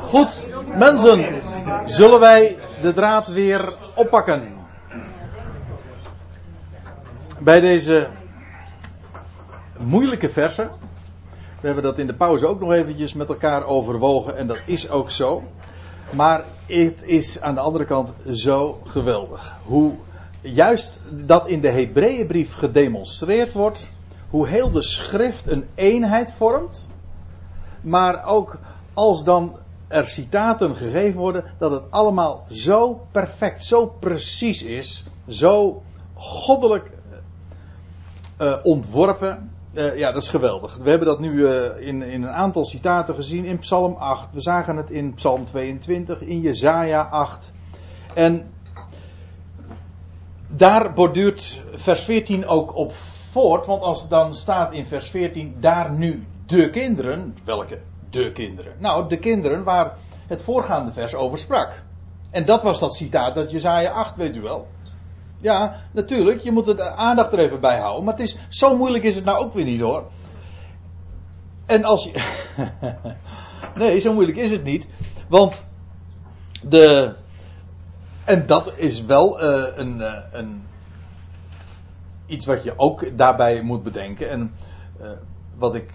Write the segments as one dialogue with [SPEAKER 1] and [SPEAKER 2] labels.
[SPEAKER 1] Goed, mensen, zullen wij de draad weer oppakken? Bij deze moeilijke versen. We hebben dat in de pauze ook nog eventjes met elkaar overwogen en dat is ook zo. Maar het is aan de andere kant zo geweldig. Hoe juist dat in de Hebreeënbrief gedemonstreerd wordt. Hoe heel de schrift een eenheid vormt. Maar ook als dan er citaten gegeven worden, dat het allemaal zo perfect, zo precies is. Zo goddelijk uh, ontworpen. Uh, ja, dat is geweldig. We hebben dat nu in, in een aantal citaten gezien. In Psalm 8. We zagen het in Psalm 22. In Jezaja 8. En daar borduurt vers 14 ook op voort. Want als het dan staat in vers 14. Daar nu de kinderen. Welke de kinderen? Nou, de kinderen waar het voorgaande vers over sprak. En dat was dat citaat uit Jezaja 8, weet u wel. Ja, natuurlijk, je moet de aandacht er even bij houden. Maar het is, zo moeilijk is het nou ook weer niet hoor. En als je. nee, zo moeilijk is het niet. Want de. En dat is wel uh, een, uh, een. Iets wat je ook daarbij moet bedenken. En wat ik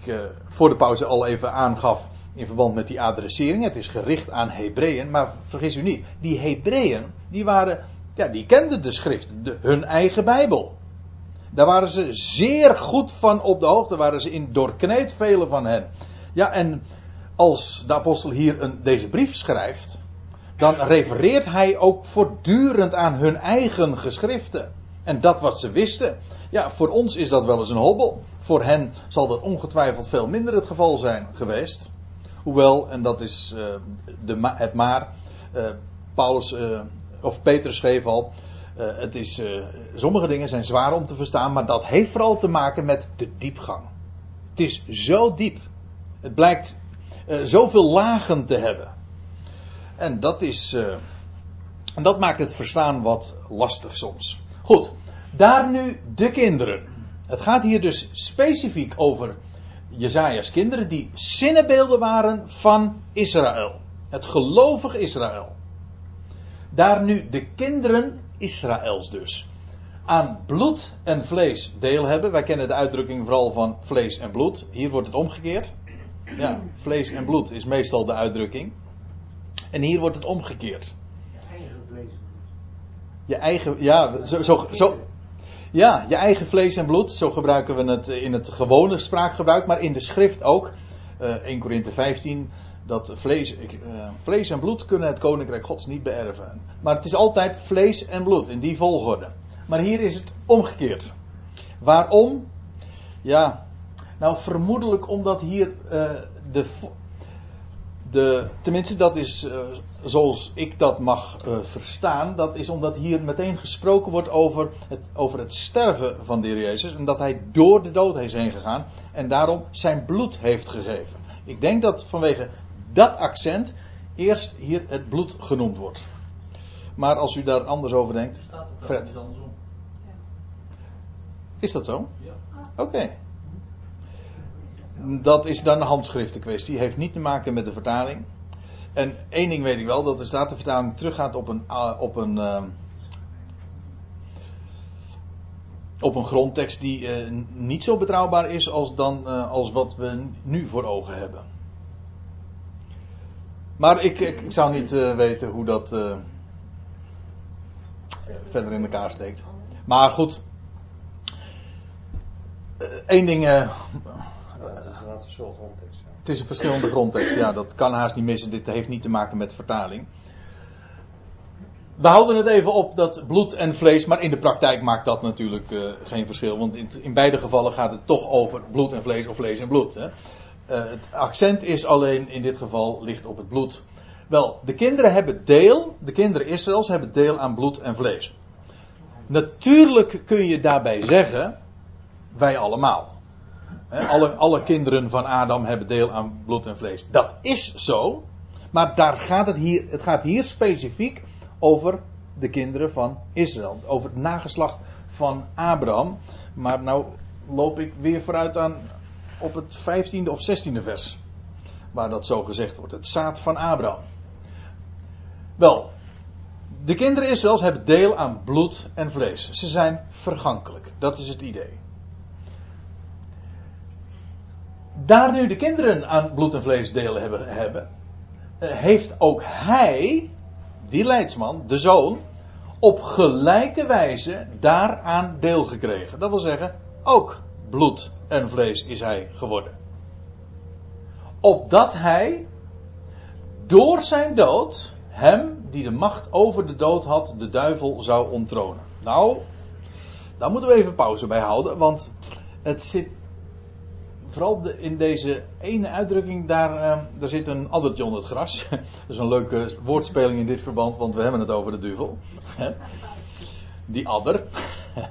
[SPEAKER 1] voor de pauze al even aangaf in verband met die adressering. Het is gericht aan Hebreeën. Maar vergis u niet, die Hebreeën, die waren ja, die kenden de schrift, de, hun eigen Bijbel. Daar waren ze zeer goed van op de hoogte, waren ze in doorkneed, velen van hen. Ja, en als de apostel hier een, deze brief schrijft, dan refereert hij ook voortdurend aan hun eigen geschriften. En dat wat ze wisten. Ja, voor ons is dat wel eens een hobbel. Voor hen zal dat ongetwijfeld veel minder het geval zijn geweest. Hoewel, en dat is uh, de, het maar, uh, Paulus uh, of Petrus schreef al, het is, sommige dingen zijn zwaar om te verstaan, maar dat heeft vooral te maken met de diepgang. Het is zo diep. Het blijkt zoveel lagen te hebben. En dat is, en dat maakt het verstaan wat lastig soms. Goed, daar nu de kinderen. Het gaat hier dus specifiek over Jezaja's kinderen die zinnenbeelden waren van Israël. Het gelovig Israël daar nu de kinderen Israëls dus aan bloed en vlees deel hebben. Wij kennen de uitdrukking vooral van vlees en bloed. Hier wordt het omgekeerd. Ja, vlees en bloed is meestal de uitdrukking. En hier wordt het omgekeerd. Je eigen vlees en bloed. Je eigen, ja, zo, zo, zo, ja, je eigen vlees en bloed. Zo gebruiken we het in het gewone spraakgebruik, maar in de schrift ook. Uh, 1 Korinthe 15 dat vlees, uh, vlees en bloed kunnen het koninkrijk gods niet beërven. Maar het is altijd vlees en bloed in die volgorde. Maar hier is het omgekeerd. Waarom? Ja, nou vermoedelijk omdat hier uh, de, de. Tenminste, dat is uh, zoals ik dat mag verstaan. Dat is omdat hier meteen gesproken wordt over het, over het sterven van de Heer Jezus. En dat hij door de dood is heen gegaan. En daarom zijn bloed heeft gegeven. Ik denk dat vanwege dat accent eerst hier het bloed genoemd wordt. Maar als u daar anders over denkt, Fred. Is dat zo? Ja. Oké. Okay. Dat is dan een handschriftenkwestie. Heeft niet te maken met de vertaling. En één ding weet ik wel, dat de Statenvertaling teruggaat op een, uh, op een, uh, op een grondtekst die uh, niet zo betrouwbaar is als, dan, als wat we nu voor ogen hebben. Maar ik, ik, zou niet weten hoe dat verder in elkaar steekt. Maar goed. Eén ding. Het is een verschillende grondtekst. Ja, dat kan haast niet missen. Dit heeft niet te maken met vertaling. We houden het even op dat bloed en vlees, maar in de praktijk maakt dat natuurlijk geen verschil. Want in, in, beide gevallen gaat het toch over bloed en vlees of vlees en bloed. Hè. Uh, het accent is alleen in dit geval ligt op het bloed. Wel, de kinderen hebben deel, de kinderen Israëls hebben deel aan bloed en vlees. Natuurlijk kun je daarbij zeggen, wij allemaal. Alle, alle kinderen van Adam hebben deel aan bloed en vlees. Dat is zo, maar daar gaat het, hier, het gaat hier specifiek over de kinderen van Israël. Over het nageslacht van Abraham. Maar nou loop ik weer vooruit aan op het 15e of 16e vers. waar dat zo gezegd wordt. Het zaad van Abraham. Wel, de kinderen Israëls hebben deel aan bloed en vlees. Ze zijn vergankelijk. Dat is het idee. Daar nu de kinderen aan bloed en vlees deel hebben, hebben eh, heeft ook hij, die leidsman, de zoon, op gelijke wijze daaraan deel gekregen. Dat wil zeggen, ook bloed en vlees is hij geworden. Opdat hij door zijn dood hem die de macht over de dood had, de duivel zou onttronen. Nou, daar moeten we even pauze bij houden, want het zit vooral in deze ene uitdrukking, daar, uh, daar zit een addertje onder het gras. dat is een leuke woordspeling in dit verband, want we hebben het over de duivel. Die adder.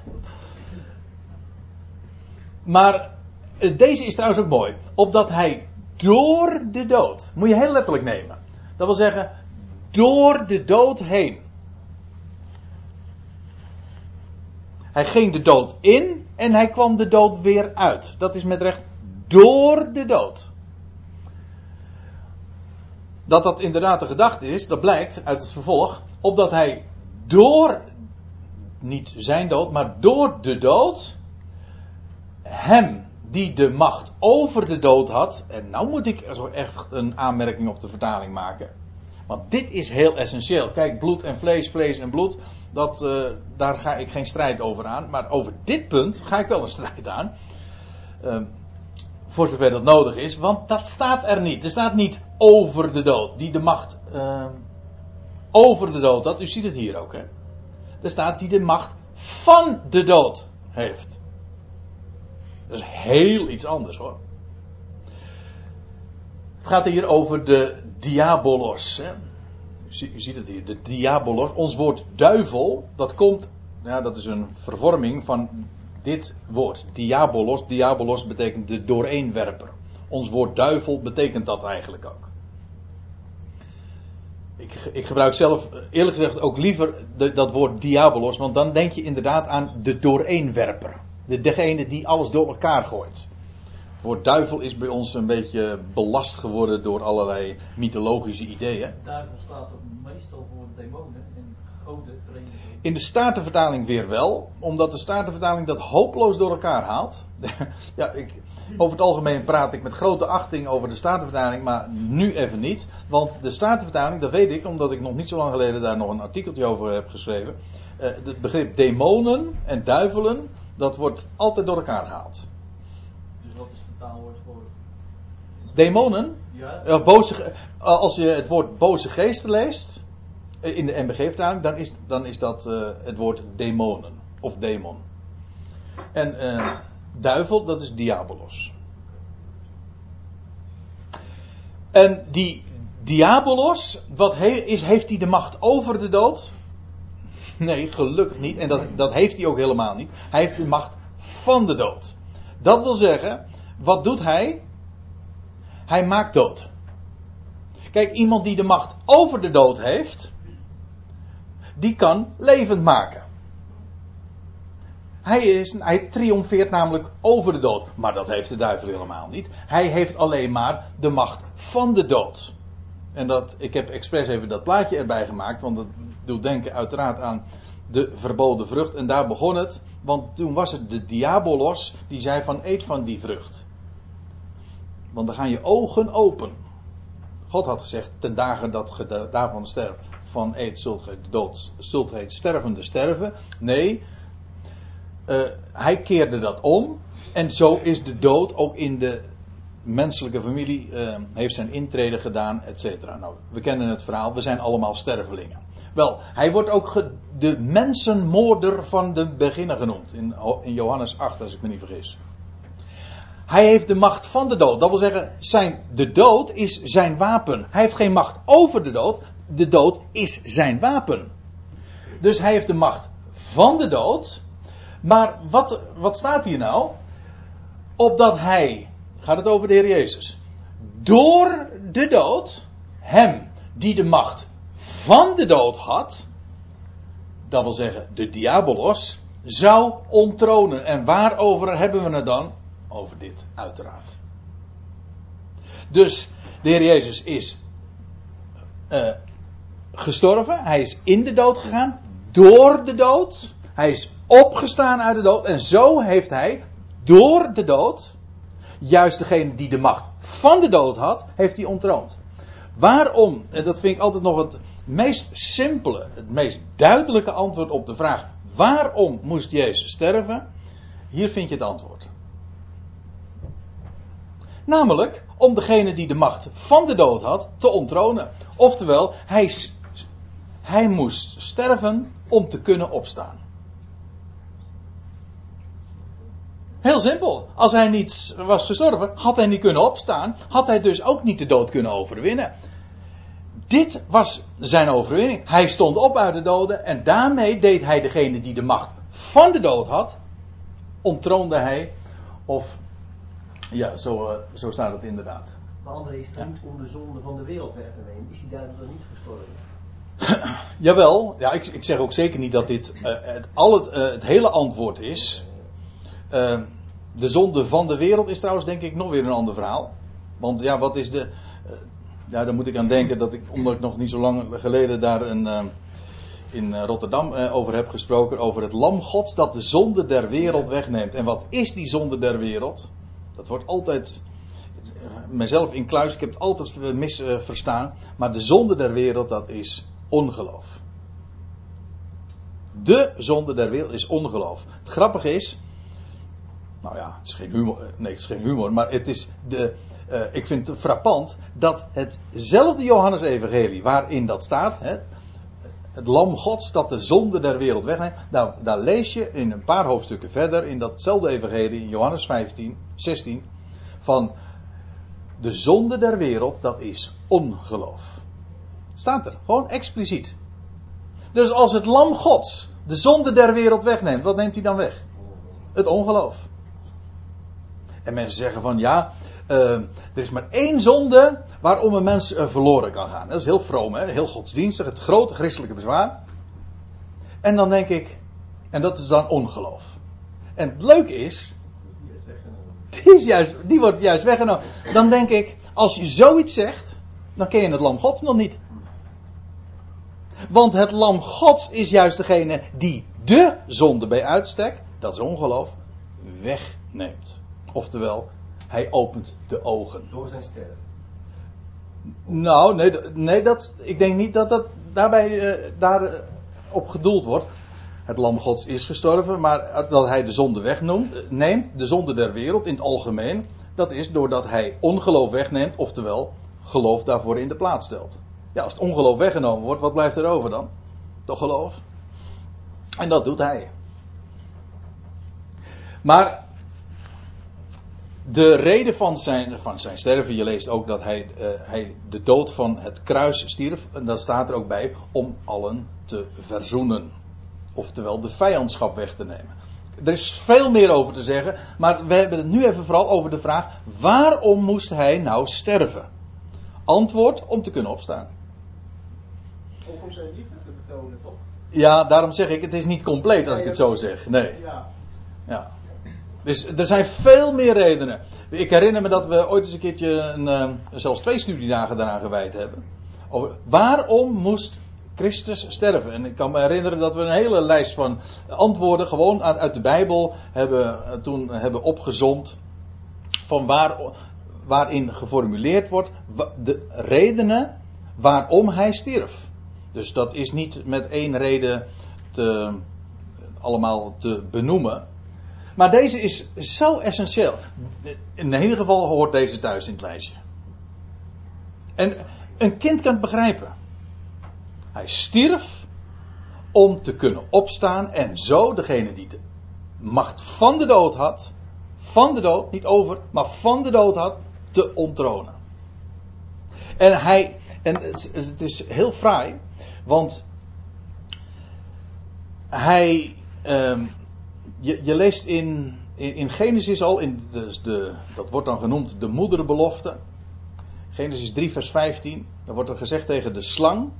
[SPEAKER 1] maar eh, deze is trouwens ook mooi. Opdat hij door de dood, moet je heel letterlijk nemen. Dat wil zeggen, door de dood heen. Hij ging de dood in en hij kwam de dood weer uit. Dat is met recht door de dood. Dat dat inderdaad de gedachte is, dat blijkt uit het vervolg, opdat hij door, niet zijn dood, maar door de dood, hem die de macht over de dood had, en nou moet ik echt een aanmerking op de vertaling maken. Want dit is heel essentieel. Kijk, bloed en vlees, vlees en bloed, dat, uh, daar ga ik geen strijd over aan. Maar over dit punt ga ik wel een strijd aan. Uh, voor zover dat nodig is, want dat staat er niet. Er staat niet over de dood, die de macht uh, over de dood had. U ziet het hier ook, hè. Er staat die de macht van de dood heeft. Dat is heel iets anders hoor. Het gaat hier over de diabolos. Hè. U ziet het hier, de diabolos. Ons woord duivel, dat komt, ja, dat is een vervorming van dit woord. Diabolos, diabolos betekent de dooreenwerper. Ons woord duivel betekent dat eigenlijk ook. Ik, ik gebruik zelf eerlijk gezegd ook liever dat woord diabolos, want dan denk je inderdaad aan de dooreenwerper. De, degene die alles door elkaar gooit. Het woord duivel is bij ons een beetje belast geworden door allerlei mythologische ideeën.
[SPEAKER 2] Duivel staat ook meestal voor demonen en goden vereniging.
[SPEAKER 1] In de Statenvertaling weer wel, omdat de Statenvertaling dat hopeloos door elkaar haalt. ja, ik, over het algemeen praat ik met grote achting over de Statenvertaling, maar nu even niet. Want de Statenvertaling, dat weet ik, omdat ik nog niet zo lang geleden daar nog een artikeltje over heb geschreven. Uh, het begrip demonen en duivelen, dat wordt altijd door elkaar gehaald.
[SPEAKER 2] Dus wat is het vertaalwoord voor?
[SPEAKER 1] Demonen?
[SPEAKER 2] Ja.
[SPEAKER 1] Uh, boze, uh, als je het woord boze geesten leest, in de MBG-vertaling, dan is, dan is dat uh, het woord demonen. Of demon. En uh, duivel, dat is diabolos. En die diabolos, wat is, heeft hij de macht over de dood? Nee, gelukkig niet. En dat, dat heeft hij ook helemaal niet. Hij heeft de macht van de dood. Dat wil zeggen, wat doet hij? Hij maakt dood. Kijk, iemand die de macht over de dood heeft, die kan levend maken. Hij, is, hij triomfeert namelijk over de dood. Maar dat heeft de duivel helemaal niet. Hij heeft alleen maar de macht van de dood. En dat, ik heb expres even dat plaatje erbij gemaakt, want dat doet denken uiteraard aan de verboden vrucht. En daar begon het, want toen was het de diabolos die zei van eet van die vrucht. Want dan gaan je ogen open. God had gezegd, ten dagen dat je daarvan sterft, van eet zult gij dood, zult gij stervende sterven. Nee, uh, hij keerde dat om. En zo is de dood ook in de menselijke familie, uh, heeft zijn intrede gedaan, et cetera. Nou, we kennen het verhaal, we zijn allemaal stervelingen. Wel, hij wordt ook de mensenmoorder van de beginnen genoemd. In, in Johannes 8, als ik me niet vergis. Hij heeft de macht van de dood. Dat wil zeggen, zijn, de dood is zijn wapen. Hij heeft geen macht over de dood. De dood is zijn wapen. Dus hij heeft de macht van de dood. Maar wat, wat staat hier nou? Opdat hij, gaat het over de Heer Jezus, door de dood, hem die de macht van de dood had, dat wil zeggen de diabolos, zou onttronen. En waarover hebben we het dan? Over dit, uiteraard. Dus De Heer Jezus is uh, gestorven. Hij is in de dood gegaan. Door de dood. Hij is opgestaan uit de dood. En zo heeft hij door de dood. Juist degene die de macht van de dood had, heeft hij ontroond. Waarom? En dat vind ik altijd nog het meest simpele, het meest duidelijke antwoord op de vraag: waarom moest Jezus sterven? Hier vind je het antwoord. Namelijk om degene die de macht van de dood had te onttronen. Oftewel, hij, hij moest sterven om te kunnen opstaan. Heel simpel. Als hij niet was gestorven, had hij niet kunnen opstaan, had hij dus ook niet de dood kunnen overwinnen. Dit was zijn overwinning. Hij stond op uit de doden en daarmee deed hij degene die de macht van de dood had, ontroonde hij, of ja, zo, uh, zo staat het inderdaad.
[SPEAKER 3] Maar André is het niet om de zonde van de wereld weg te nemen. Is hij daardoor niet gestorven?
[SPEAKER 1] Jawel, ja, ik, ik zeg ook zeker niet dat dit uh, het, al het, uh, het hele antwoord is. de zonde van de wereld is trouwens denk ik nog weer een ander verhaal. Want ja, wat is de. ja, daar moet ik aan denken dat ik, omdat ik nog niet zo lang geleden daar een, in Rotterdam over heb gesproken. Over het lam gods dat de zonde der wereld wegneemt. En wat is die zonde der wereld? Dat wordt altijd, mezelf in kluis, ik heb het altijd misverstaan. Maar de zonde der wereld, dat is ongeloof. De zonde der wereld is ongeloof. Het grappige is, nou ja, het is geen humor, nee, het is geen humor, maar het is de, uh, ik vind het frappant dat hetzelfde Johannes-evangelie waarin dat staat, hè, het lam gods dat de zonde der wereld wegneemt. Nou, daar lees je in een paar hoofdstukken verder in datzelfde evangelie, in Johannes 15, 16, van de zonde der wereld, dat is ongeloof. Staat er, gewoon expliciet. Dus als het lam gods de zonde der wereld wegneemt, wat neemt hij dan weg? Het ongeloof. En mensen zeggen van ja, uh, er is maar één zonde waarom een mens uh, verloren kan gaan. Dat is heel vroom, hè? heel godsdienstig, het grote christelijke bezwaar. En dan denk ik, en dat is dan ongeloof. En het leuke is, die, is juist, die wordt juist weggenomen. Dan denk ik, als je zoiets zegt, dan ken je het lam gods nog niet. Want het lam gods is juist degene die de zonde bij uitstek, dat is ongeloof, wegneemt. Oftewel, hij opent de ogen.
[SPEAKER 3] Door zijn sterren.
[SPEAKER 1] Nou, nee, nee dat, ik denk niet dat dat daarbij uh, daar uh, op gedoeld wordt. Het lam gods is gestorven, maar dat hij de zonde wegneemt, neemt, de zonde der wereld in het algemeen, dat is doordat hij ongeloof wegneemt, oftewel geloof daarvoor in de plaats stelt. Ja, als het ongeloof weggenomen wordt, wat blijft er over dan? Toch geloof. En dat doet hij. Maar de reden van zijn, van zijn sterven, je leest ook dat hij, uh, hij de dood van het kruis stierf. En dat staat er ook bij, om allen te verzoenen. Oftewel de vijandschap weg te nemen. Er is veel meer over te zeggen, maar we hebben het nu even vooral over de vraag: waarom moest hij nou sterven? Antwoord om te kunnen opstaan.
[SPEAKER 3] Ook om zijn liefde te betonen, toch?
[SPEAKER 1] Ja, daarom zeg ik: het is niet compleet als ik het zo zeg. Nee.
[SPEAKER 3] Ja.
[SPEAKER 1] Ja. Dus er zijn veel meer redenen. Ik herinner me dat we ooit eens een keertje een, uh, zelfs twee studiedagen daaraan gewijd hebben. Over waarom moest Christus sterven? En ik kan me herinneren dat we een hele lijst van antwoorden gewoon uit, de Bijbel hebben, uh, toen hebben opgezond. Van waar, waarin geformuleerd wordt de redenen waarom hij stierf. Dus dat is niet met één reden te, allemaal te benoemen. Maar deze is zo essentieel. In ieder geval hoort deze thuis in het lijstje. En een kind kan het begrijpen. Hij stierf om te kunnen opstaan en zo degene die de macht van de dood had, van de dood, niet over, maar van de dood had, te onttronen. En hij, en het is heel fraai, want hij, um, je, je, leest in, in, in, Genesis al, in de, de, dat wordt dan genoemd de moederbelofte. Genesis 3, vers 15. Dan wordt er gezegd tegen de slang,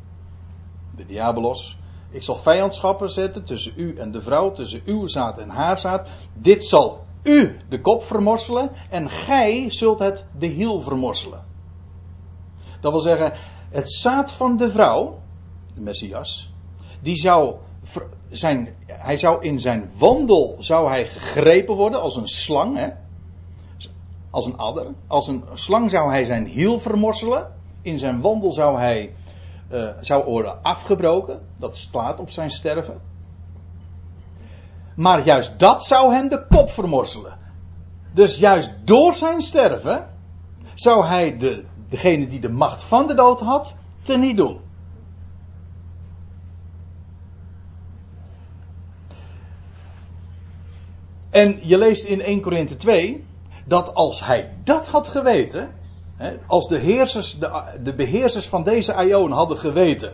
[SPEAKER 1] de diabolos. Ik zal vijandschappen zetten tussen u en de vrouw, tussen uw zaad en haar zaad. Dit zal u de kop vermorselen en gij zult het de hiel vermorselen. Dat wil zeggen, het zaad van de vrouw, de Messias, die zou zijn, hij zou in zijn wandel zou hij gegrepen worden als een slang, hè? als een adder. Als een slang zou hij zijn hiel vermorselen. In zijn wandel zou hij eh, zou worden afgebroken. Dat slaat op zijn sterven. Maar juist dat zou hem de kop vermorselen. Dus juist door zijn sterven zou hij de, degene die de macht van de dood had, teniet doen. En je leest in 1 Korinthe 2 dat als hij dat had geweten, hè, als de, heersers, de, de beheersers van deze aion hadden geweten,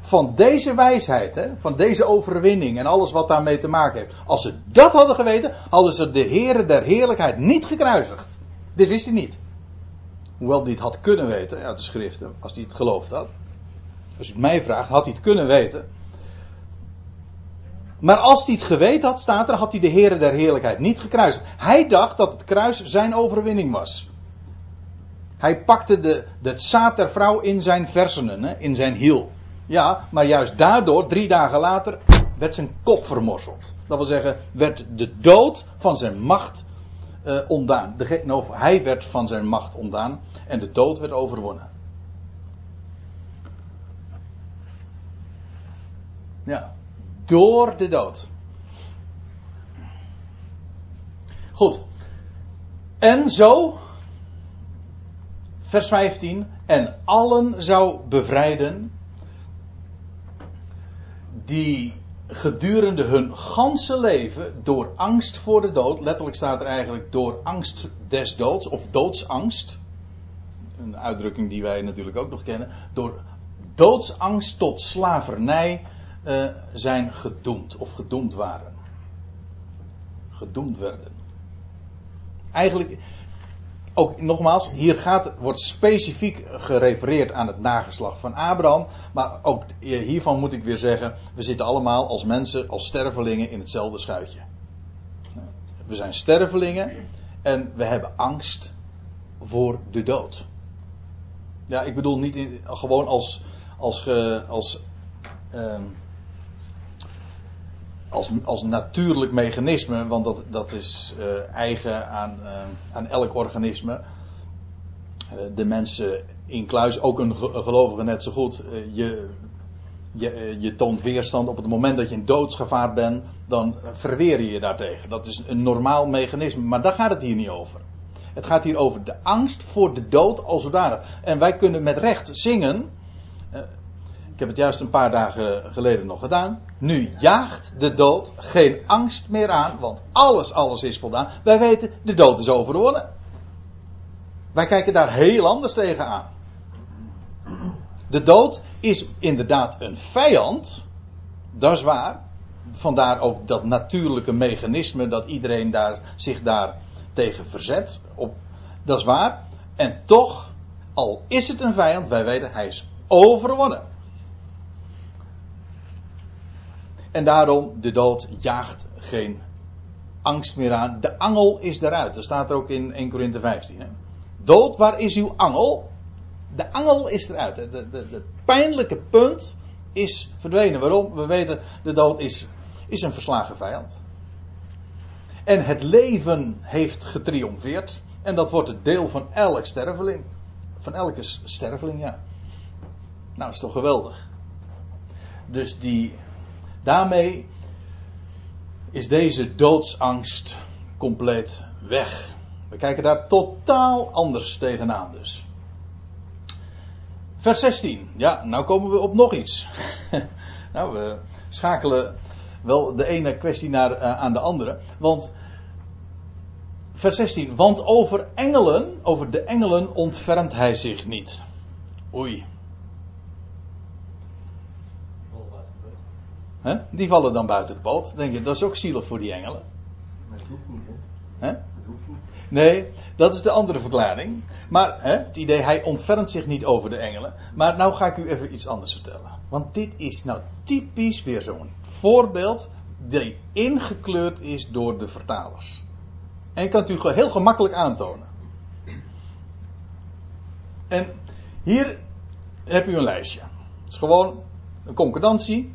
[SPEAKER 1] van deze wijsheid, hè, van deze overwinning en alles wat daarmee te maken heeft, als ze dat hadden geweten, hadden ze de Heere der Heerlijkheid niet gekruisigd. Dit wist hij niet. Hoewel hij het had kunnen weten, uit de schriften, als hij het geloofd had. Als u het mij vraagt, had hij het kunnen weten. Maar als hij het geweten had, staat er, had hij de Heere der Heerlijkheid niet gekruisigd. Hij dacht dat het kruis zijn overwinning was. Hij pakte de, het zaad der vrouw in zijn versenen, hè, in zijn hiel. Ja, maar juist daardoor, drie dagen later, werd zijn kop vermorseld. Dat wil zeggen, werd de dood van zijn macht eh, ontdaan. De, nou, hij werd van zijn macht ontdaan en de dood werd overwonnen. Ja, door de dood. Goed. En zo, vers 15, en allen zou bevrijden die gedurende hun ganse leven door angst voor de dood, letterlijk staat er eigenlijk door angst des doods of doodsangst, een uitdrukking die wij natuurlijk ook nog kennen, door doodsangst tot slavernij uh, zijn gedoemd of gedoemd waren. Gedoemd werden. Eigenlijk, ook nogmaals, hier gaat, wordt specifiek gerefereerd aan het nageslacht van Abraham. Maar ook hiervan moet ik weer zeggen, we zitten allemaal als mensen, als stervelingen in hetzelfde schuitje. We zijn stervelingen en we hebben angst voor de dood. Ja, ik bedoel niet gewoon als, als, als, um, als, als natuurlijk mechanisme, want dat, dat is uh, eigen aan, uh, aan elk organisme. Uh, de mensen in kluis, ook een gelovige net zo goed. je, je, je toont weerstand op het moment dat je in doodsgevaar bent, dan verweer je je daartegen. Dat is een normaal mechanisme, maar daar gaat het hier niet over. Het gaat hier over de angst voor de dood als zodanig. En wij kunnen met recht zingen. Ik heb het juist een paar dagen geleden nog gedaan. Nu jaagt de dood geen angst meer aan, want alles, alles is voldaan. Wij weten, de dood is overwonnen. Wij kijken daar heel anders tegenaan. De dood is inderdaad een vijand, dat is waar. Vandaar ook dat natuurlijke mechanisme dat iedereen daar, zich daar tegen verzet. Op, dat is waar. En toch, al is het een vijand, wij weten, hij is overwonnen. En daarom, de dood jaagt geen angst meer aan. De angel is eruit. Dat staat er ook in 1 Korinthe 15. Hè? Dood, waar is uw angel? De angel is eruit. Het pijnlijke punt is verdwenen. Waarom? We weten, de dood is, is een verslagen vijand. En het leven heeft getriomfeerd. En dat wordt het deel van elk sterveling. Van elke sterveling, ja. Nou, is toch geweldig. Dus die, Daarmee is deze doodsangst compleet weg. We kijken daar totaal anders tegenaan dus. Vers 16. Ja, nou komen we op nog iets. nou, we schakelen wel de ene kwestie naar, uh, aan de andere. Want vers 16. Want over engelen, over de engelen ontfermt hij zich niet. Oei. He? Die vallen dan buiten het boot. denk je, dat is ook zielig voor die engelen.
[SPEAKER 3] Maar het hoeft niet, hè?
[SPEAKER 1] He?
[SPEAKER 3] Het hoeft niet.
[SPEAKER 1] Nee, dat is de andere verklaring. Maar he, het idee, hij ontfermt zich niet over de engelen. Maar nou ga ik u even iets anders vertellen. Want dit is nou typisch weer zo'n voorbeeld die ingekleurd is door de vertalers. En ik kan het u heel gemakkelijk aantonen. En Hier heb u een lijstje. Het is gewoon een concordantie.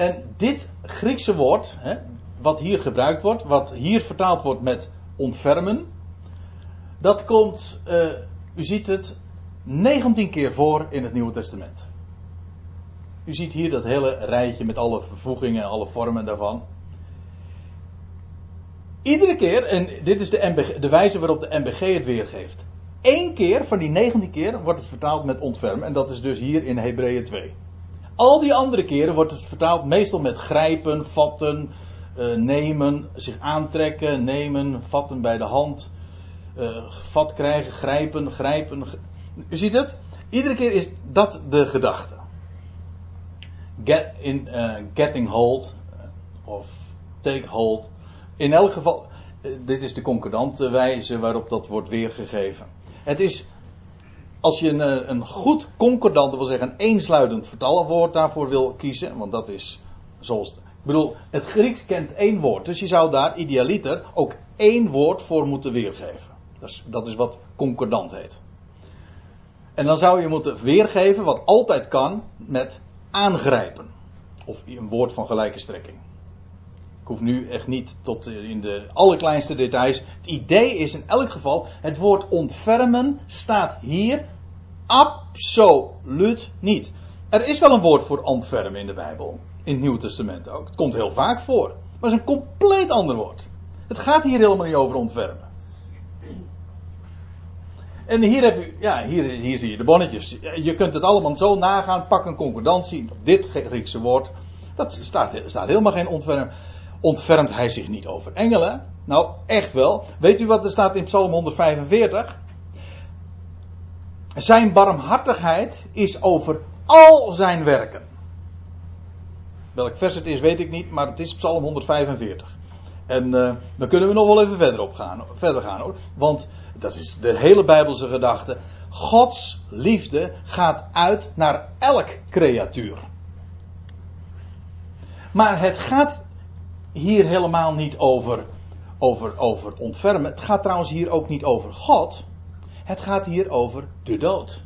[SPEAKER 1] En dit Griekse woord, hè, wat hier gebruikt wordt, wat hier vertaald wordt met ontfermen, dat komt, uh, u ziet het, 19 keer voor in het Nieuwe Testament. U ziet hier dat hele rijtje met alle vervoegingen en alle vormen daarvan. Iedere keer, en dit is de, de wijze waarop de MBG het weergeeft. Eén keer van die 19 keer wordt het vertaald met ontfermen. En dat is dus hier in Hebreeën 2. Al die andere keren wordt het vertaald meestal met grijpen, vatten, uh, nemen, zich aantrekken, nemen, vatten bij de hand, uh, vat krijgen, grijpen, grijpen. U ziet het? Iedere keer is dat de gedachte. Get in, uh, getting hold of take hold. In elk geval, dit is de concordante wijze waarop dat wordt weergegeven. Het is, als je een, een goed concordant, wil zeggen een eensluidend vertalwoord daarvoor wil kiezen, want dat is zoals ik bedoel, het Grieks kent één woord, dus je zou daar idealiter ook één woord voor moeten weergeven. Dat dat is wat concordant heet. En dan zou je moeten weergeven, wat altijd kan, met aangrijpen. Of een woord van gelijke strekking. Hoef nu echt niet tot in de allerkleinste details. Het idee is in elk geval, het woord ontfermen staat hier absoluut niet. Er is wel een woord voor ontfermen in de Bijbel. In het Nieuwe Testament ook. Het komt heel vaak voor. Maar het is een compleet ander woord. Het gaat hier helemaal niet over ontfermen. En hier, heb u, ja, hier, hier zie je de bonnetjes. Je kunt het allemaal zo nagaan. Pak een concordantie. Dit Griekse woord. Dat staat, staat helemaal geen ontfermen. Ontfermt hij zich niet over engelen? Nou, echt wel. Weet u wat er staat in Psalm 145? Zijn barmhartigheid is over al zijn werken. Welk vers het is, weet ik niet, maar het is Psalm 145. En uh, dan kunnen we nog wel even verder, op gaan, verder gaan hoor. Want dat is de hele Bijbelse gedachte. Gods liefde gaat uit naar elk creatuur. Maar het gaat hier helemaal niet over, over, over ontfermen. Het gaat trouwens hier ook niet over God. Het gaat hier over de dood.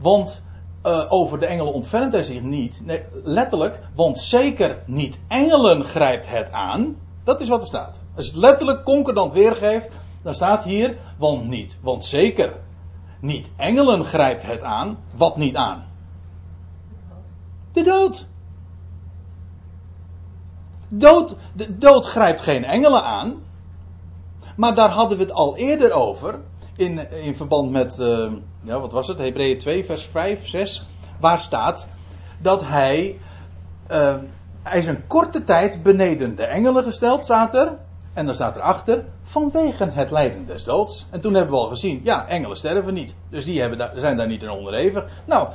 [SPEAKER 1] Want uh, over de engelen ontfermt hij zich niet. Nee, letterlijk, want zeker niet engelen grijpt het aan. Dat is wat er staat. Als het letterlijk concordant weergeeft, dan staat hier, want niet. Want zeker niet engelen grijpt het aan. Wat niet aan? De dood. Dood, de dood grijpt geen engelen aan. Maar daar hadden we het al eerder over. In, in verband met, uh, ja, wat was het? Hebreeën 2, vers 5, 6. Waar staat dat hij. Uh, hij is een korte tijd beneden de engelen gesteld, staat er. En dan staat erachter. Vanwege het lijden des doods. En toen hebben we al gezien. Ja, engelen sterven niet. Dus die hebben, zijn daar niet in onderhevig. Nou,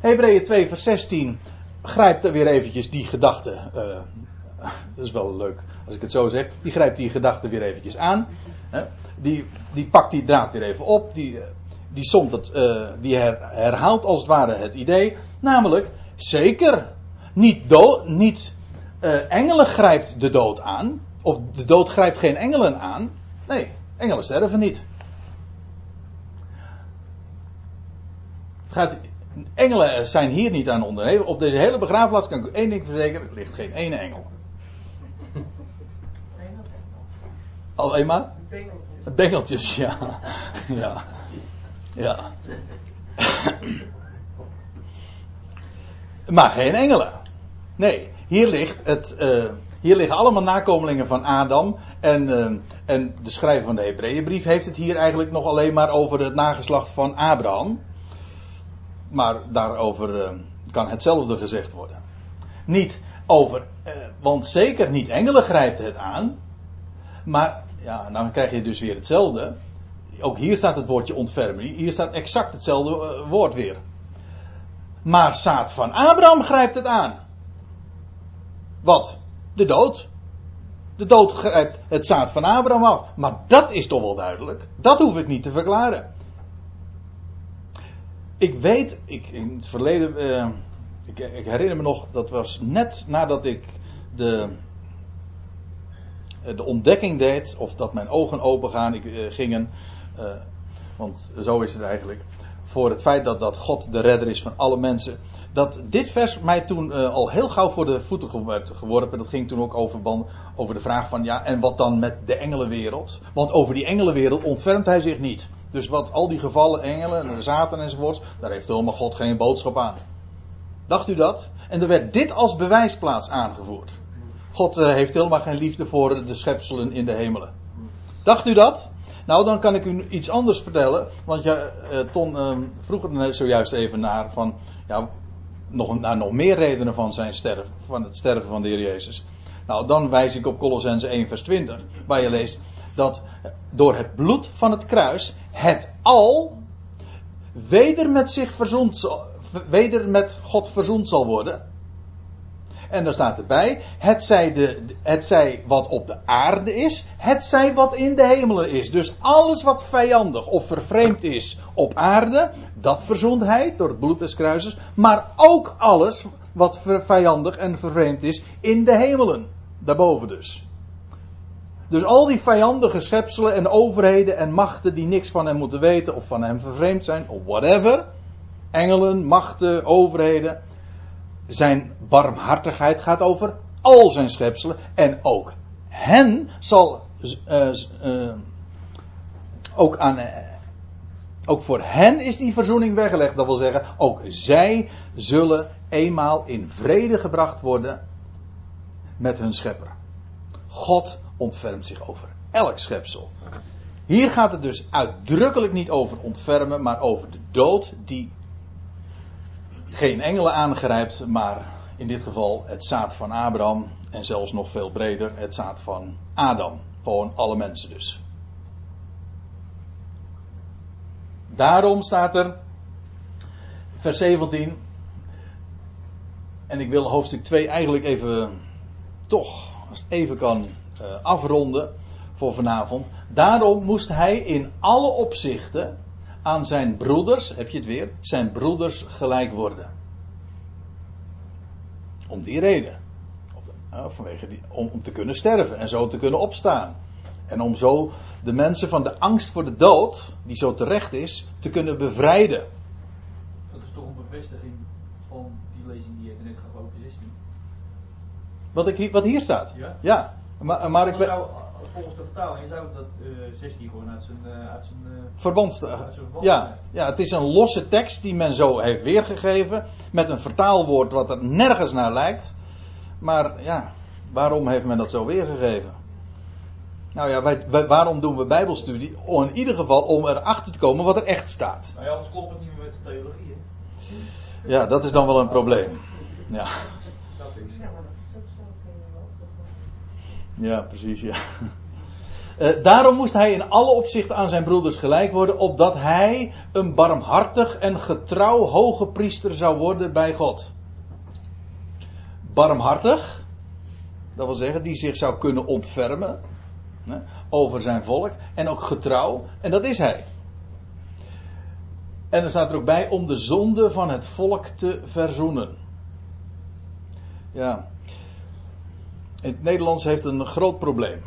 [SPEAKER 1] Hebreeën 2, vers 16. Grijpt er weer eventjes die gedachte. Uh, dat is wel leuk als ik het zo zeg. Die grijpt die gedachte weer eventjes aan. Die, die pakt die draad weer even op. Die, die, somt het, uh, die her, herhaalt als het ware het idee. Namelijk, zeker, niet, dood, niet uh, engelen grijpt de dood aan. Of de dood grijpt geen engelen aan. Nee, engelen sterven niet. Het gaat, engelen zijn hier niet aan ondernemen. Op deze hele begraafplaats kan ik u één ding verzekeren: er ligt geen ene engel. Alleen maar? Bengeltjes. Bengeltjes, ja. ja. Ja. maar geen engelen. Nee, hier ligt het. Uh, hier liggen allemaal nakomelingen van Adam. En, uh, en de schrijver van de Hebreeënbrief heeft het hier eigenlijk nog alleen maar over het nageslacht van Abraham. Maar daarover uh, kan hetzelfde gezegd worden. Niet over, want zeker niet engelen grijpt het aan. Maar ja, dan krijg je dus weer hetzelfde. Ook hier staat het woordje ontfermen. Hier staat exact hetzelfde woord weer. Maar zaad van Abraham grijpt het aan. Wat? De dood. De dood grijpt het zaad van Abraham af. Maar dat is toch wel duidelijk. Dat hoef ik niet te verklaren. Ik weet, ik, in het verleden, uh, ik, ik, herinner me nog, dat was net nadat ik de, de ontdekking deed, of dat mijn ogen open gaan, ik, uh, gingen, uh, want zo is het eigenlijk, voor het feit dat, dat God de redder is van alle mensen. Dat dit vers mij toen eh, al heel gauw voor de voeten werd geworpen. Dat ging toen ook over, over de vraag van ja, en wat dan met de engelenwereld? Want over die engelenwereld ontfermt hij zich niet. Dus wat al die gevallen engelen en Satan enzovoorts, daar heeft helemaal God geen boodschap aan. Dacht u dat? En er werd dit als bewijsplaats aangevoerd. God eh, heeft helemaal geen liefde voor de schepselen in de hemelen. Dacht u dat? Nou, dan kan ik u iets anders vertellen. Want ja, eh, Ton eh, vroeg er zojuist even naar van, ja, nog, naar nog meer redenen van zijn sterven, van het sterven van de Heer Jezus. Nou, dan wijs ik op Colossense 1 vers 20, waar je leest dat door het bloed van het kruis het al weder met zich verzoend weder met God verzoend zal worden. En daar staat erbij, het zij, de, het zij wat op de aarde is, het zij wat in de hemelen is. Dus alles wat vijandig of vervreemd is op aarde, dat verzoent hij door het bloed des kruises. Maar ook alles wat vijandig en vervreemd is in de hemelen. Daarboven dus. Dus al die vijandige schepselen en overheden en machten die niks van hem moeten weten of van hem vervreemd zijn, of whatever. Engelen, machten, overheden. Zijn barmhartigheid gaat over al zijn schepselen. En ook hen zal. eh, eh, ook, aan, eh, ook voor hen is die verzoening weggelegd. Dat wil zeggen, ook zij zullen eenmaal in vrede gebracht worden met hun schepper. God ontfermt zich over elk schepsel. Hier gaat het dus uitdrukkelijk niet over ontfermen, maar over de dood die geen engelen aangrijpt, maar in dit geval het zaad van Abraham en zelfs nog veel breder het zaad van Adam. Gewoon alle mensen dus. Daarom staat er, vers 17, en ik wil hoofdstuk 2 eigenlijk even, toch, als het even kan, uh, afronden voor vanavond. Daarom moest hij in alle opzichten aan zijn broeders, heb je het weer, zijn broeders gelijk worden. Om die reden. Uh, vanwege die, om, om te kunnen sterven en zo te kunnen opstaan. En om zo de mensen van de angst voor de dood, die zo terecht is, te kunnen bevrijden.
[SPEAKER 2] Dat is toch een bevestiging van die lezing die je net gaf over 16.
[SPEAKER 1] Wat, ik, hier- wat hier staat?
[SPEAKER 2] Ja?
[SPEAKER 1] Ja. Maar, maar ik ben.
[SPEAKER 2] zou, volgens de vertaling zou dat eh 16 gewoon uit zijn, eh, uit zijn eh,
[SPEAKER 1] Verband.
[SPEAKER 2] Uit zijn verband,
[SPEAKER 1] Ja,
[SPEAKER 2] ja.
[SPEAKER 1] het is een losse tekst die men zo heeft weergegeven. Met een vertaalwoord wat er nergens naar lijkt. Maar ja, waarom heeft men dat zo weergegeven? Nou ja, wij, wij- waarom doen we Bijbelstudie? Om in ieder geval om erachter te komen wat er echt staat.
[SPEAKER 2] Nou ja, anders klopt het niet meer met de theologie. Hè?
[SPEAKER 1] Ja, dat is dan wel een probleem. Ja,
[SPEAKER 2] Dat is.
[SPEAKER 4] Ja, maar dat is ook zo theologisch.
[SPEAKER 1] ja precies, ja. Eh, daarom moest hij in alle opzichten aan zijn broeders gelijk worden, opdat hij een barmhartig en getrouw hoge priester zou worden bij God. Barmhartig, dat wil zeggen, die zich zou kunnen ontfermen over zijn volk, en ook getrouw, en dat is hij. En er staat er ook bij om de zonde van het volk te verzoenen. Ja. Het Nederlands heeft een groot probleem.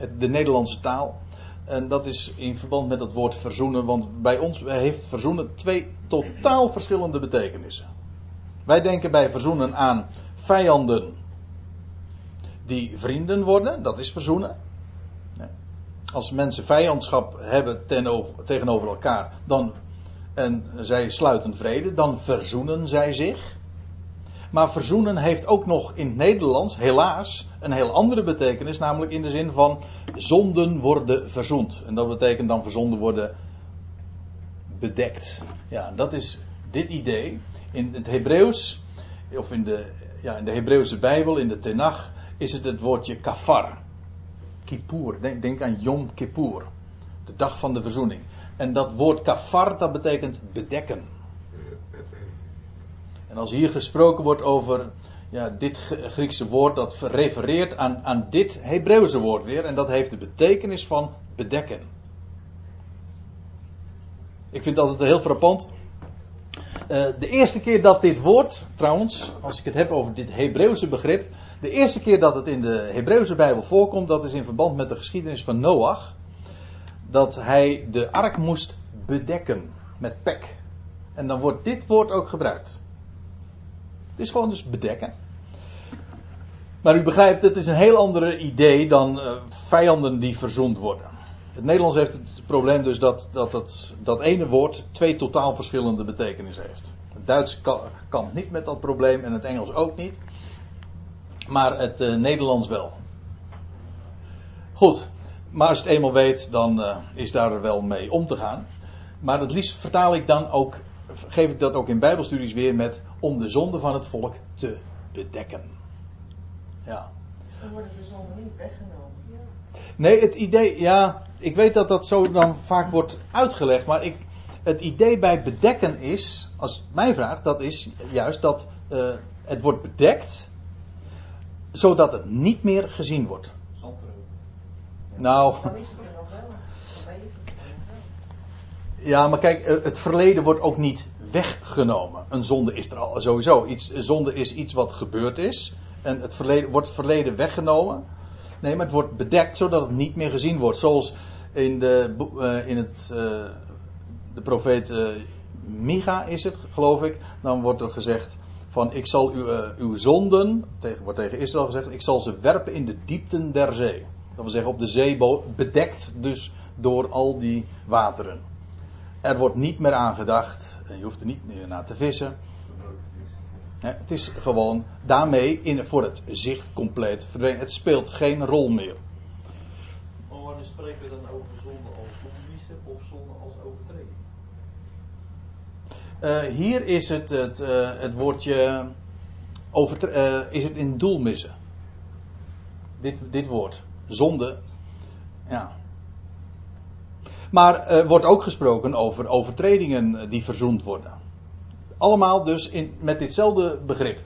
[SPEAKER 1] Het- De Nederlandse taal. En dat is in verband met het woord verzoenen. Want bij ons heeft verzoenen twee totaal verschillende betekenissen. Wij denken bij verzoenen aan vijanden die vrienden worden. Dat is verzoenen. Als mensen vijandschap hebben tegenover elkaar. Dan, en zij sluiten vrede. Dan verzoenen zij zich. Maar verzoenen heeft ook nog in het Nederlands, helaas, een heel andere betekenis. Namelijk in de zin van zonden worden verzoend. En dat betekent dan verzonden worden bedekt. Ja, dat is dit idee. In het Hebreeuws, of in de, ja, in de Hebreeuwse Bijbel, in de Tenach, is het het woordje kafar. Kippur. Denk, denk aan Yom Kippur. De dag van de verzoening. En dat woord kafar, dat betekent bedekken. En als hier gesproken wordt over ja, dit Griekse woord, dat refereert aan, aan dit Hebreeuwse woord weer. En dat heeft de betekenis van bedekken. Ik vind het altijd heel frappant. Eh, de eerste keer dat dit woord, trouwens, als ik het heb over dit Hebreeuwse begrip. De eerste keer dat het in de Hebreeuwse Bijbel voorkomt, dat is in verband met de geschiedenis van Noach. Dat hij de ark moest bedekken. Met pek. En dan wordt dit woord ook gebruikt. Het is gewoon dus bedekken. Maar u begrijpt, het is een heel ander idee dan uh, vijanden die verzoend worden. Het Nederlands heeft het probleem dus dat dat, dat, ene woord twee totaal verschillende betekenissen heeft. Het Duits kan, kan niet met dat probleem en het Engels ook niet. Maar het uh, Nederlands wel. Goed, maar als je het eenmaal weet, dan uh, is daar wel mee om te gaan. Maar het liefst vertaal ik dan ook, geef ik dat ook in Bijbelstudies weer met om de zonde van het volk te bedekken. Ja.
[SPEAKER 4] Dan worden de zonden niet weggenomen. Ja.
[SPEAKER 1] Nee, het idee, ja, ik weet dat dat zo dan vaak wordt uitgelegd, maar ik, het idee bij bedekken is, als mij vraagt, dat is juist dat uh, het wordt bedekt, zodat het niet meer gezien wordt. Nou,
[SPEAKER 4] Dan is het er nog wel. Dan is het er nog wel.
[SPEAKER 1] ja, maar kijk, eh, het verleden wordt ook niet weggenomen. Een zonde is er al sowieso. Iets, een zonde is iets wat gebeurd is. En het verleden, wordt het verleden weggenomen. Nee, maar het wordt bedekt zodat het niet meer gezien wordt. Zoals in, de, eh, in het, eh, de profeet eh, Micha is het, geloof ik. Dan wordt er gezegd van ik zal uw, uw zonden, tegen, wordt tegen Israël gezegd, ik zal ze werpen in de diepten der zee. Dat wil zeggen op de zee bedekt dus door al die wateren. Er wordt niet meer aangedacht. En Je hoeft er niet meer naar te vissen. Het is gewoon daarmee in, voor het zicht compleet verdwenen. Het speelt geen rol meer.
[SPEAKER 5] Maar wanneer spreken we dan over zonde als onmissen of zonde als overtreding?
[SPEAKER 1] Eh, hier is het, het, eh, het woordje over, eh, is het in doelmissen. Dit, dit woord. Zonde. Ja. Maar er wordt ook gesproken over overtredingen die verzoend worden. Allemaal dus in, met ditzelfde begrip.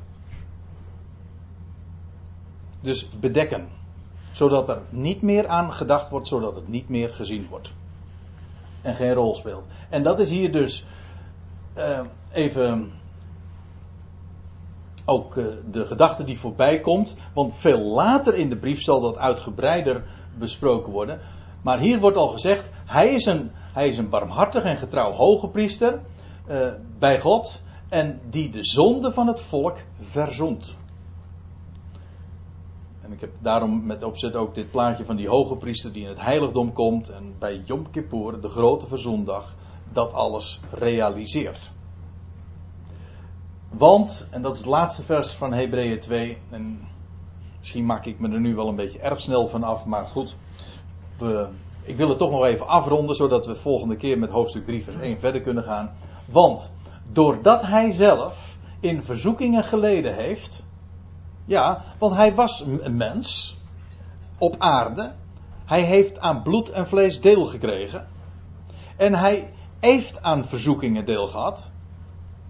[SPEAKER 1] Dus bedekken. Zodat er niet meer aan gedacht wordt, zodat het niet meer gezien wordt. En geen rol speelt. En dat is hier dus eh, even ook eh, de gedachte die voorbij komt. Want veel later in de brief zal dat uitgebreider besproken worden. Maar hier wordt al gezegd, hij is een, hij is een barmhartig en getrouw hoge priester eh, bij God. En die de zonde van het volk verzoent. En ik heb daarom met opzet ook dit plaatje van die hoge priester die in het heiligdom komt. En bij Yom Kippur, de grote verzoendag, dat alles realiseert. Want, en dat is het laatste vers van Hebreeën 2. En misschien maak ik me er nu wel een beetje erg snel van af, maar goed. Ik wil het toch nog even afronden, zodat we volgende keer met hoofdstuk 3 vers 1 verder kunnen gaan. Want, doordat hij zelf in verzoekingen geleden heeft. Ja, want hij was een mens. Op aarde. Hij heeft aan bloed en vlees deel gekregen. En hij heeft aan verzoekingen deel gehad.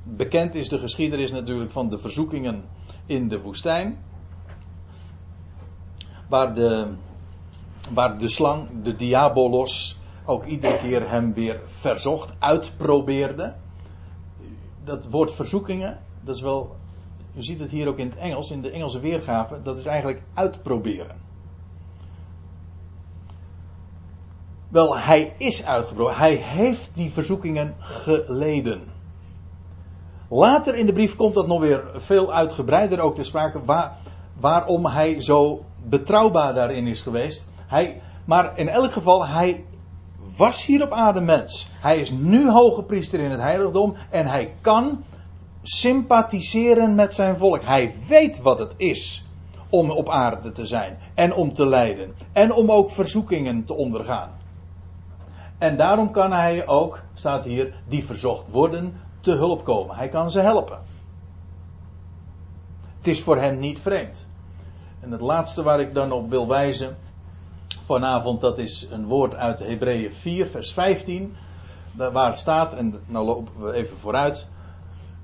[SPEAKER 1] Bekend is de geschiedenis natuurlijk van de verzoekingen in de woestijn. Waar de, waar de slang, de diabolos, ook iedere keer hem weer verzocht, uitprobeerde. Dat woord verzoekingen, dat is wel. U ziet het hier ook in het Engels, in de Engelse weergave, dat is eigenlijk uitproberen. Wel, hij is uitgebroken. Hij heeft die verzoekingen geleden. Later in de brief komt dat nog weer veel uitgebreider ook te sprake. Waar, waarom hij zo betrouwbaar daarin is geweest. Hij, maar in elk geval, hij was hier op aarde mens. Hij is nu hoge priester in het heiligdom. En hij kan sympathiseren met zijn volk. Hij weet wat het is om op aarde te zijn. En om te lijden. En om ook verzoekingen te ondergaan. En daarom kan hij ook, staat hier, die verzocht worden, te hulp komen. Hij kan ze helpen. Het is voor hem niet vreemd. En het laatste waar ik dan op wil wijzen vanavond, dat is een woord uit Hebreeën 4, vers 15. Waar het staat, en nou lopen we even vooruit.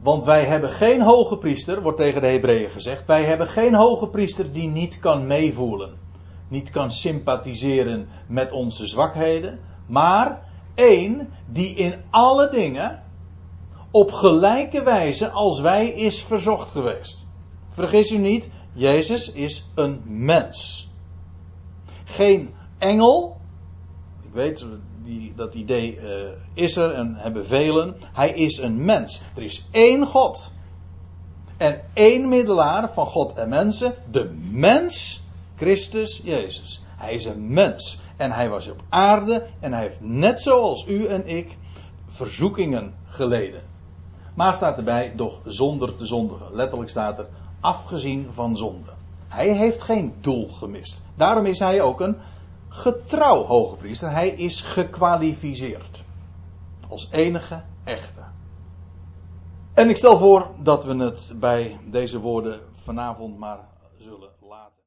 [SPEAKER 1] Want wij hebben geen hoge priester, wordt tegen de Hebreeën gezegd. Wij hebben geen hoge priester die niet kan meevoelen. Niet kan sympathiseren met onze zwakheden. Maar één die in alle dingen op gelijke wijze als wij is verzocht geweest. Vergis u niet, Jezus is een mens. Geen engel. Ik weet, die, dat idee eh, is er en hebben velen. Hij is een mens. Er is één God. En één middelaar van God en mensen. De mens, Christus Jezus. Hij is een mens. En hij was op aarde. En hij heeft net zoals u en ik verzoekingen geleden. Maar staat erbij, doch zonder te zondigen. Letterlijk staat er, afgezien van zonde. Hij heeft geen doel gemist. Daarom is hij ook een getrouw hoge priester. Hij is gekwalificeerd. Als enige echte. En ik stel voor dat we het bij deze woorden vanavond maar zullen.